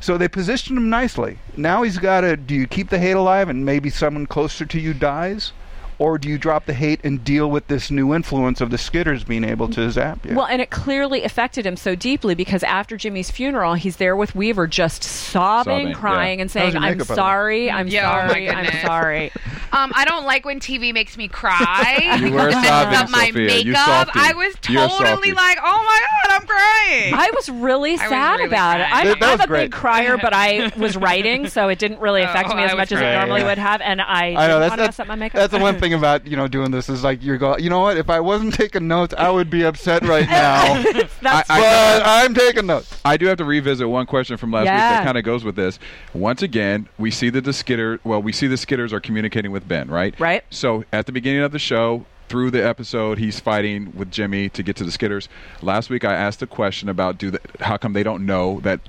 so they positioned him nicely. Now he's got to. Do you keep the hate alive, and maybe someone closer to you dies? Or do you drop the hate and deal with this new influence of the Skitters being able to zap you? Well, and it clearly affected him so deeply because after Jimmy's funeral, he's there with Weaver just sobbing, Sobbing, crying, yeah. and saying, I'm makeup, by the way?" sorry, I'm Yeah, oh sorry, I'm sorry. Um, I don't like when TV makes me cry. [laughs] You were sobbing, up my Sophia. Makeup. I was totally softy. like, oh my god, I'm crying. I was really was sad really about it. I'm, That- that I'm a great. big crier, but I [laughs] was writing, so it didn't really affect Oh, me as much was as it normally Yeah. would have. And I, I didn't know want that's to that's, mess up my makeup. that's the one thing about you know doing this is like you're going. You know what? If I wasn't taking notes, I would be upset right [laughs] now. [laughs] That's I- but I'm taking notes. I do have to revisit one question from last week that kind of goes with this. Once again, we see that the Skitter, well, we see the Skitters are communicating with Ben, right? Right. So at the beginning of the show, through the episode, he's fighting with Jimmy to get to the Skitters. Last week, I asked a question about do the, how come they don't know that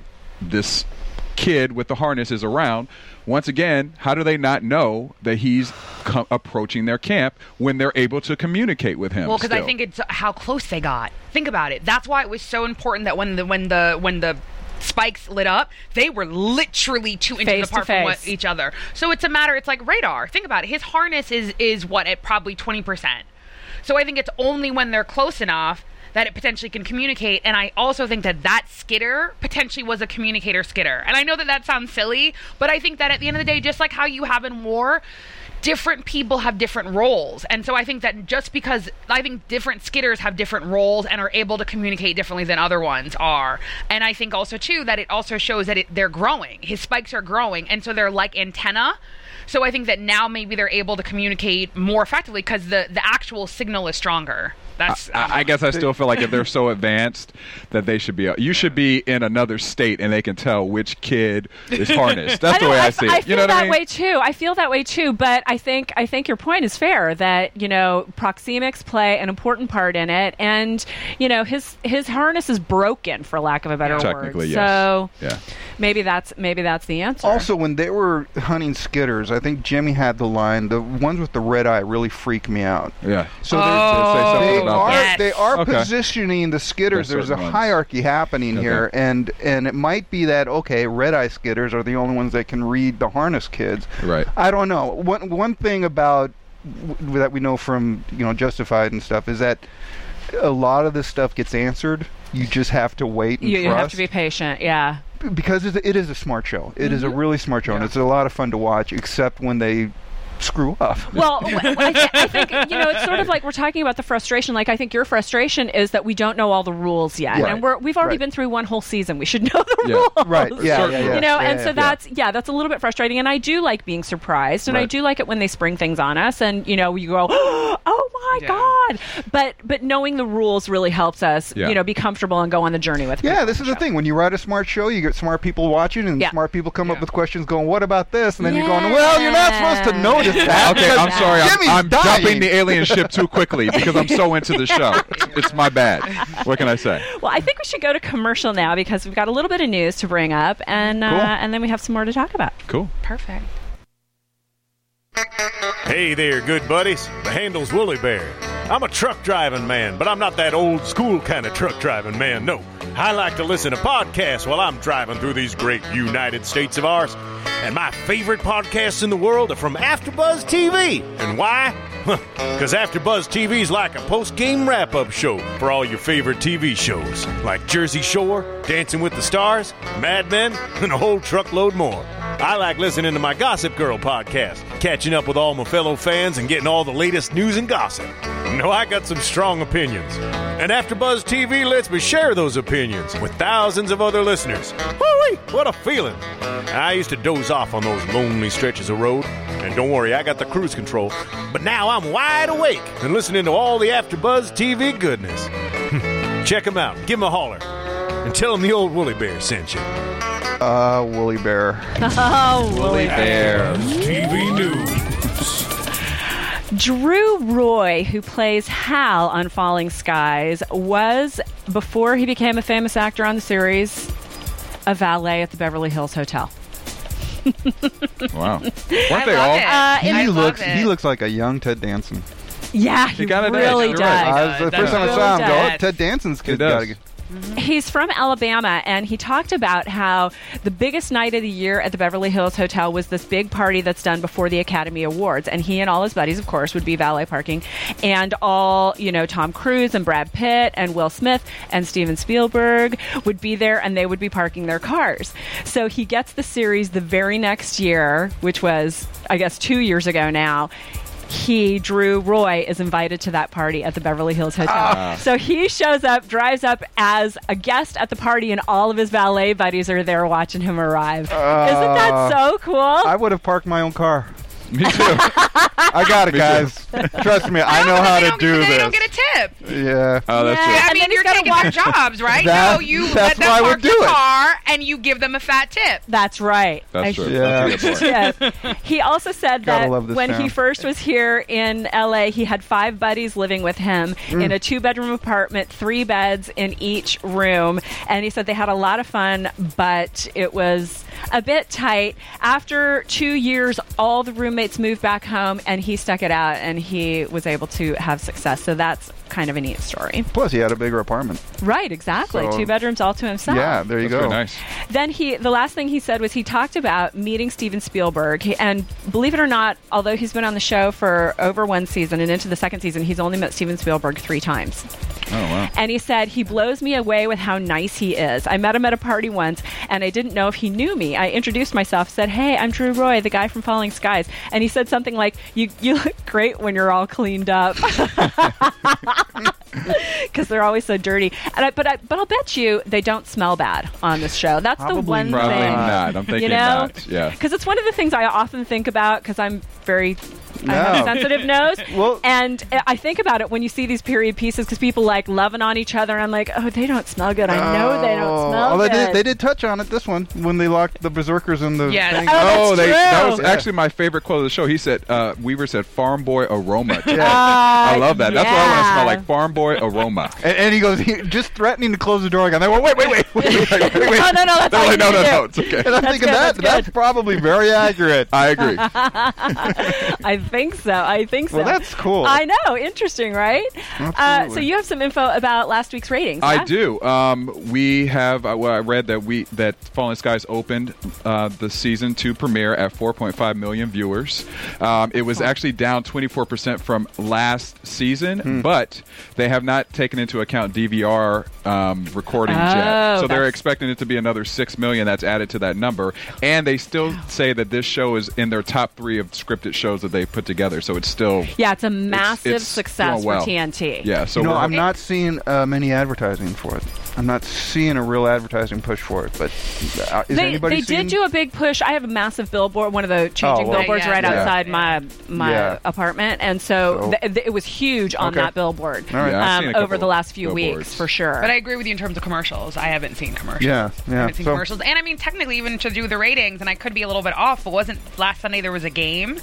this kid with the harness is around. Once again, how do they not know that he's co- approaching their camp when they're able to communicate with him? Well, because I think it's how close they got. Think about it. That's why it was so important that when the when the when the spikes lit up, they were literally two inches Face to apart from what, each other. So it's a matter. It's like radar. Think about it. His harness is is what at probably twenty percent. So I think it's only when they're close enough that it potentially can communicate. And I also think that that skitter potentially was a communicator skitter. And I know that that sounds silly, but I think that at the end of the day, just like how you have in war, different people have different roles. And so I think that just because I think different skitters have different roles and are able to communicate differently than other ones are. And I think also too that it also shows that it, they're growing. His spikes are growing and so they're like antenna. So I think that now maybe they're able to communicate more effectively because the the actual signal is stronger. That's I, I guess I still feel like if they're so advanced that they should be. Uh, you should be in another state and they can tell which kid is harnessed. [laughs] That's the know, way I, I see I feel You know that I mean? way too. I feel that way too. But I think I think your point is fair that you know proxemics play an important part in it, and you know his his harness is broken for lack of a better word. Technically, yes. So Yeah. maybe that's maybe that's the answer. Also, when they were hunting skitters, I think Jimmy had the line, the ones with the red eye really freak me out. Yeah. So oh. they Say Oh, something they about are that. They are Okay. positioning the skitters. There's There's a ones. hierarchy happening Okay. here, and and it might be that okay, red eye skitters are the only ones that can read the harness kids. Right. I don't know. One one thing about w- that we know from you know Justified and stuff is that a lot of this stuff gets answered. You just have to wait and you, you have to be patient. Yeah. because it's, a smart show. It is a Mm-hmm. really smart show, and it's a lot of fun to watch. Except when they screw up. Well, [laughs] w- I, thi- I think you know it's sort of like we're talking about the frustration. Like I think your frustration is that we don't know all the rules yet, Yeah. and we're we've already Right. been through one whole season. We should [laughs] know the Yeah. rules, Right. Yeah, yeah, yeah. You know, Yeah, and yeah, so yeah. that's yeah, that's a little bit frustrating. And I do like being surprised, and I do like it when they spring things on us, and you know, you go, [gasps] oh my Yeah. god! But but knowing the rules really helps us, Yeah. you know, be comfortable and go on the journey with. Yeah, this is the thing. When you write a smart show, you get smart people watching, and Yeah. smart people come up with questions going, "What about this?" And then you're going, "Well, you're not supposed to notice that." [laughs] Okay, I'm sorry. I'm, Jimmy's I'm dying. jumping the alien ship too quickly because I'm so into the show. It's my bad. What can I say? Well, I think we should go to commercial now because we've got a little bit of news to bring up, and uh, Cool. and then we have some more to talk about. Cool. perfect. Hey there, good buddies. The handle's Woolly Bear. I'm a truck driving man, but I'm not that old school kind of truck driving man. No. I like to listen to podcasts while I'm driving through these great United States of ours. And my favorite podcasts in the world are from AfterBuzz TV. And why? Because AfterBuzz TV is like a post-game wrap-up show for all your favorite TV shows, like Jersey Shore, Dancing with the Stars, Mad Men, and a whole truckload more. I like listening to my Gossip Girl podcast, catching up with all my fellow fans and getting all the latest news and gossip. No, I got some strong opinions. And AfterBuzz TV lets me share those opinions with thousands of other listeners. Woo-wee, what a feeling. I used to doze off on those lonely stretches of road. And don't worry, I got the cruise control. But now I'm wide awake and listening to all the AfterBuzz TV goodness. [laughs] Check them out. Give them a holler. And tell them the old Woolly Bear sent you. Uh, Woolly Bear. Oh, [laughs] Woolly Bear. TV News. Drew Roy, who plays Hal on Falling Skies, was, before he became a famous actor on the series, a valet at the Beverly Hills Hotel. [laughs] Wow. Weren't I they love all? it. Uh, He I love looks. it. He looks like a young Ted Danson. Yeah, he, kinda does. really You're does. right. I was, the first time I saw him, go. Ted Danson's kid. does. Get- He's from Alabama, and he talked about how the biggest night of the year at the Beverly Hills Hotel was this big party that's done before the Academy Awards. And he and all his buddies, of course, would be valet parking. And all, you know, Tom Cruise and Brad Pitt and Will Smith and Steven Spielberg would be there, and they would be parking their cars. So he gets the series the very next year, which was, I guess, two years ago now he, Drew Roy, is invited to that party at the Beverly Hills Hotel. Ah. So he shows up, drives up as a guest at the party, and all of his valet buddies are there watching him arrive. Isn't that ah. so cool? I would have parked my own car. [laughs] Me too. I got it, guys. Trust me, I know but how to don't, do this. They don't get a tip. yeah. Oh, that's Yeah. true. I mean, you're gotta taking walk- jobs, right? That- no, you that's let them why I park do it. car and you give them a fat tip. That's right. That's true. Yeah. That's a good point. [laughs] yes. He also said that love this when he first was here in LA, he had five buddies living with him Mm. in a two bedroom apartment, three beds in each room. And he said they had a lot of fun, but it was a bit tight. After two years, all the roommates moved back home and he stuck it out and he was able to have success. So that's kind of a neat story. Plus, he had a bigger apartment. Right, exactly. So- two bedrooms all to himself. Yeah, there you That's go. nice. Then he, the last thing he said was he talked about meeting Steven Spielberg, He- and believe it or not, although he's been on the show for over one season and into the second season, he's only met Steven Spielberg three times. Oh wow. And he said he blows me away with how nice he is. I met him at a party once, and I didn't know if he knew me. I introduced myself, said, "Hey, I'm Drew Roy, the guy from Falling Skies," and he said something like, "You you look great when you're all cleaned up." [laughs] because they're always so dirty. And I, but I, but I'll bet you they don't smell bad on this show. That's the one Probably thing. not. I'm thinking you know, not. Yeah. because it's one of the things I often think about because I'm very. I have a sensitive nose, [laughs] Well- and I think about it when you see these period pieces because people like loving on each other. And I'm like, oh, they don't smell good. I know they don't smell Although good. they, they did touch on it this one when they locked the berserkers in the Yes. thing. Oh, that's Oh, they, that true. was actually my favorite quote of the show. He said, uh, Weaver said, farm boy aroma. [laughs] Yeah. I love that. That's what I want to smell like, farm boy aroma. [laughs] And, and he goes, he, just threatening to close the door again. They went, wait, wait, wait, wait, wait, wait, wait. wait. Oh no, no, that's They're all like, you no, need no, to no, do. it's okay. And I'm thinking good, that that's that's, good. probably very accurate. I agree. I think so. I think so. Well, that's cool. I know. Interesting, right? Uh, so you have some info about last week's ratings. I huh? do. Um, we have. Uh, well, I read that we that Falling Skies opened uh, the season to premiere at 4.5 million viewers. Um, it was actually down 24 percent from last season, Hmm. but they have not taken into account DVR um, recordings Oh, yet. So they're expecting it to be another six million that's added to that number, and they still say that this show is in their top three of scripted shows that they put together. So it's still. Yeah, it's a massive it's success well. for TNT. Yeah, so you know, I'm not seeing uh, many advertising for it. I'm not seeing a real advertising push for it. But uh, is They, anybody they seeing? did do a big push. I have a massive billboard, one of the changing Oh, well. billboards Yeah, right yeah. outside my my Yeah. apartment, and so, So- th- th- it was huge on Okay. that billboard All right. Yeah, um, seen a couple over the last few billboards. weeks for sure. But I agree with you in terms of commercials. I haven't seen commercials. Yeah, I yeah. haven't seen So- commercials. And I mean, technically, even to do the ratings, and I could be a little bit off, but wasn't last Sunday there was a game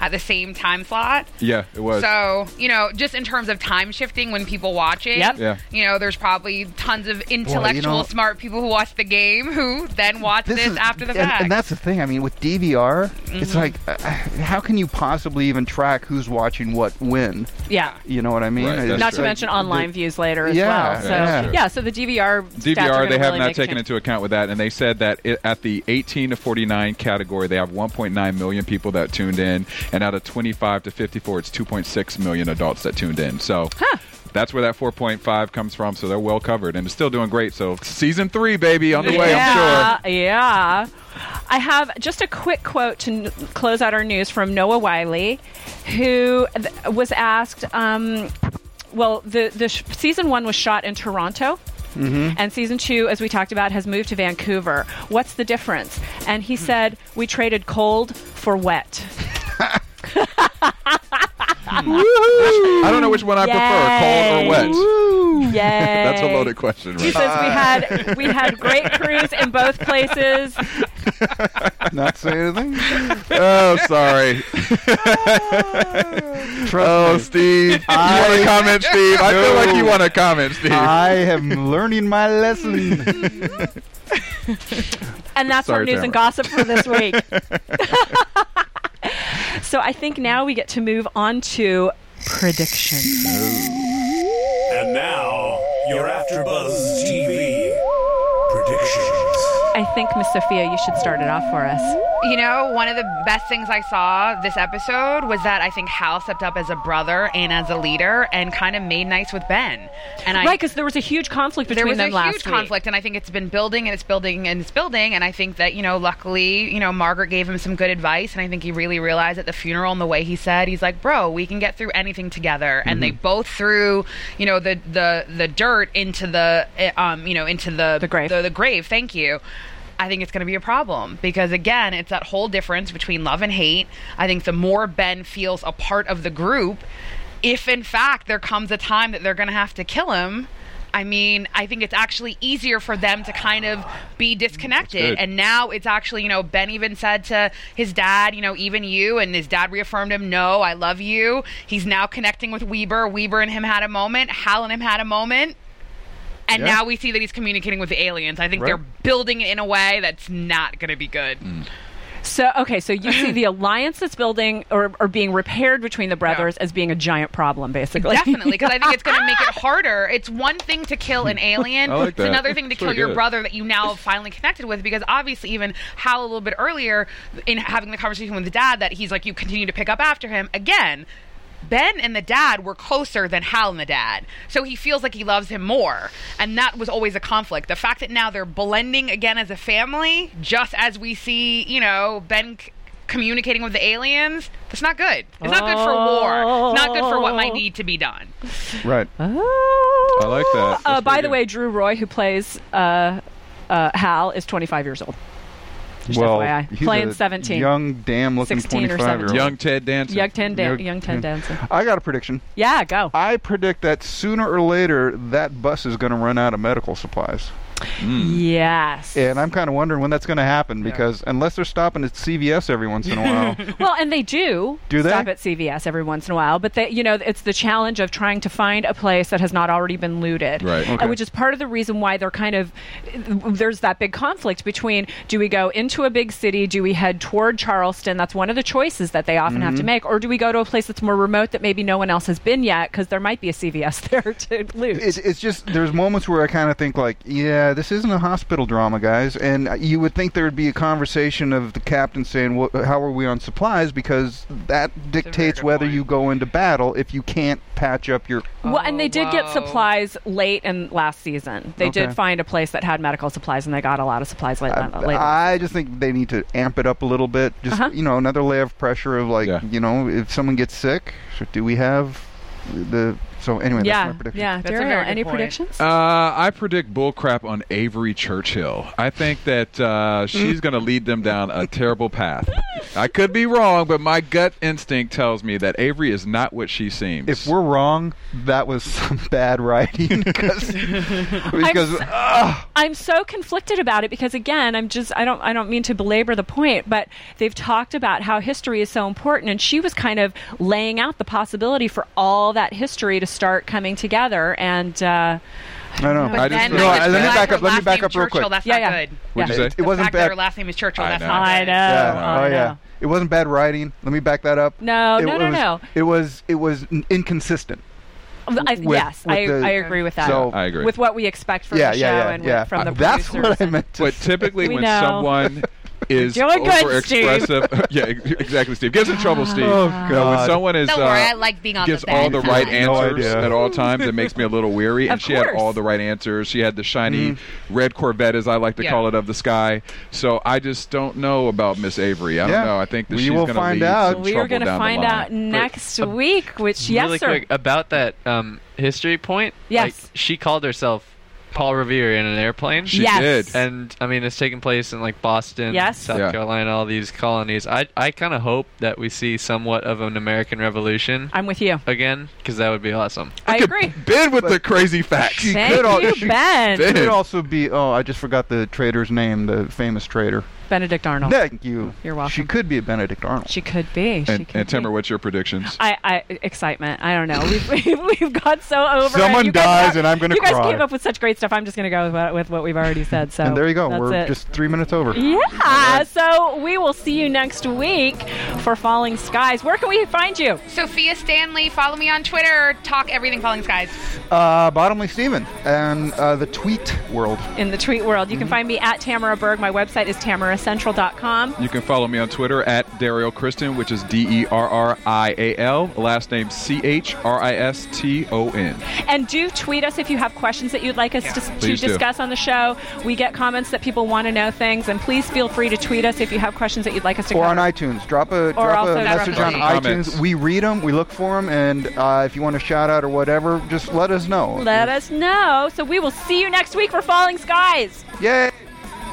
at the same time slot? Yeah, it was. So, you know, just in terms of time shifting when people watching, Yep. Yeah. you know, there's probably tons of intellectual, know- smart people who watch the game who then watch this, is- after the fact. and that's the thing. I mean, with DVR, it's Mm-hmm. like, uh, how can you possibly even track who's watching what when? yeah. You know what I mean? Right, Not to true. like mention online the- views later as Yeah, well. So yeah. yeah, so the DVR DVR, they have really not taken change. into account with that, and they said that it, at the 18 to 49 category, they have 1.9 million people that tuned in, and out of 25 to 54, it's 2.6 million adults that tuned in. So. That's where that 4.5 comes from, so they're well covered, and it's still doing great. So season three, baby, on the way, I'm sure. Yeah, yeah. I have just a quick quote to n- close out our news from Noah Wyle, who th- was asked. Um, well, the the sh- season one was shot in Toronto. And season two, as we talked about, has moved to Vancouver. What's the difference? And he said, We traded cold for wet. Hmm. I don't know which one I prefer, cold or wet. Yay. [laughs] That's a loaded question, He right? says we had we [laughs] had great crews in both places. Not saying anything. oh, sorry. Trust Oh, me. Steve. You I- want to comment, Steve? I feel like you want to comment, Steve. I am learning my lesson. And that's our Sorry, news and gossip for this week. [laughs] so I think now we get to move on to predictions. And now, your AfterBuzz TV predictions. I think Miss Sophia, you should start it off for us. You know, one of the best things I saw this episode was that I think Hal stepped up as a brother and as a leader and kind of made nice with Ben. And I right, because there was a huge conflict between them last week. there was a last huge week. conflict, and I think it's been building and it's building and it's building. And I think that you know, luckily, you know, Margaret gave him some good advice, and I think he really realized at the funeral and the way he said, he's like, "Bro, we can get through anything together." And they both threw, you know, the the the dirt into the eh, um, you know, into the The grave. The, the grave. Thank you. I think it's going to be a problem because again, it's that whole difference between love and hate. I think the more Ben feels a part of the group, if in fact there comes a time that they're going to have to kill him, I mean, I think it's actually easier for them to kind of be disconnected. And now it's actually, you know, Ben even said to his dad, you know, even you, and his dad reaffirmed him, no, I love you. He's now connecting with Weaver. Weaver and him had a moment. Hal and him had a moment. And Yeah. now we see that he's communicating with the aliens. I think Right. they're building it in a way that's not going to be good. Hmm. So okay, so you see the [laughs] alliance that's building or, or being repaired between the brothers as being a giant problem, basically. Definitely, because I think it's going to make it [laughs] harder. It's one thing to kill an [laughs] alien. Like it's that. another thing to That's kill pretty your good. brother that you now have finally connected with. Because obviously, even Hal a little bit earlier in having the conversation with the dad, that he's like, you continue to pick up after him again. Ben and the dad were closer than Hal and the dad. So he feels like he loves him more. And that was always a conflict. The fact that now they're blending again as a family, just as we see, you know, Ben c- communicating with the aliens. That's not good. It's not good for war. It's not good for what might need to be done. Right. Oh. I like that. Uh, by the good. way, Drew Roy, who plays uh, uh, Hal, is 25 years old. Just well, FYI. he's Playing a 17. Young, damn looking 16 or 25 year old. 17. young Ted Danson. Young Ted, Dan- Young- young Ted Danson. [laughs] I got a prediction. Yeah, go. I predict that sooner or later that bus is going to run out of medical supplies. Yes. And I'm kind of wondering when that's going to happen because unless they're stopping at CVS every once in a while. [laughs] Well, and they do, Do they? stop at CVS every once in a while, but they, you know, it's the challenge of trying to find a place that has not already been looted, Right. And which is part of the reason why they're kind of there's that big conflict between do we go into a big city, do we head toward Charleston? That's one of the choices that they often have Mm-hmm. to make, or do we go to a place that's more remote that maybe no one else has been yet because there might be a CVS [laughs] there to loot. it's, it's just there's moments where I kind of think like, yeah, this isn't a hospital drama, guys. And you would think there would be a conversation of the captain saying, well, "How are we on supplies?" Because that dictates whether point. you go into battle if you can't patch up your. Well, and they did get supplies late in last season. They Okay. did find a place that had medical supplies, and they got a lot of supplies late. I, later. I just think they need to amp it up a little bit. Just Uh-huh. you know, another layer of pressure of like, Yeah. you know, if someone gets sick, do we have the? So anyway, yeah, that's my prediction. yeah. That's a Derrial, very any point. predictions? Uh, I predict bullcrap on Avery Churchill. I think that uh, [laughs] she's going to lead them down a terrible path. I could be wrong, but my gut instinct tells me that Avery is not what she seems. If we're wrong, that was [laughs] some bad writing [laughs] because because s- ah, I'm so conflicted about it because again, I'm just I don't I don't mean to belabor the point, but they've talked about how history is so important, and she was kind of laying out the possibility for all that history to start coming together, and uh, I know. But I just then feel- No, like, I- the let me back up- let me back up real Churchill, quick. That's Yeah, not yeah. good. What'd you say? It The wasn't fact that her last name is Churchill. I that's know. not I know, Yeah. I oh yeah. know. It wasn't bad writing. Let me back that up. No, it, no, it no, was, no. It was it was inconsistent. I, With- yes, with I, the- I agree with that. So- I agree. With what we expect from yeah, the show yeah, yeah, and yeah. with, from the That's producers. what I meant. To But typically, when know. someone [laughs] is Doing good, Steve. [laughs] yeah, exactly, Steve gets in trouble, Steve. Oh, Uh, God. when someone is Don't uh, worry, I like being on gives the all the right side. No answers at all times, it makes me a little weary. And Of she had all the right answers. She had the shiny Mm-hmm. red Corvette, as I like to Yeah. call it, of the sky. So I just don't know about Miss Avery. I Yeah. don't know. I think that We she's will going to find lead out. some we trouble are going to find out next week. Which yes, really sir. quick about that um, history point. Yes. like, she called herself Paul Revere in an airplane. She Yes. did. and I mean, it's taking place in like Boston, Yes. South Yeah. Carolina, all these colonies. I I kind of hope that we see somewhat of an American Revolution I'm with you. again, because that would be awesome. I Look at agree. Ben with the crazy facts. She Thank could al- you, she- Ben. Ben. It could also be. Oh, I just forgot the trader's name. The famous trader. Benedict Arnold. Thank you. You're welcome. She could be a Benedict Arnold. She could be. She And, could and Timber, be. what's your predictions? I, I excitement. I don't know. We've, [laughs] we've, we've got so over. it. Someone You guys dies got- and I'm gonna You guys cry. came up with such great stuff. I'm just going to go with what, with what we've already said. So and there you go. That's We're it. just three minutes over. Yeah. So we will see you next week for Falling Skies. Where can we find you? Sophia Stanley, follow me on Twitter. Talk everything Falling Skies. Uh, Bottomley Steven and uh, the tweet world. In the tweet world. You Mm-hmm. can find me at Tamara Berg. My website is tamaracentral.com. You can follow me on Twitter at Derrial Christon, which is D E R R I A L. Last name C H R I S T O N. And do tweet us if you have questions that you'd like us to, to Please do. discuss on the show. We get comments that people want to know things, and please feel free to tweet us if you have questions that you'd like us to Or cover. on iTunes. Drop a drop a message on comment. Comments. iTunes. We read them. We look for them. And uh, if you want a shout out or whatever, just let us know. Let us know. So we will see you next week for Falling Skies. Yay!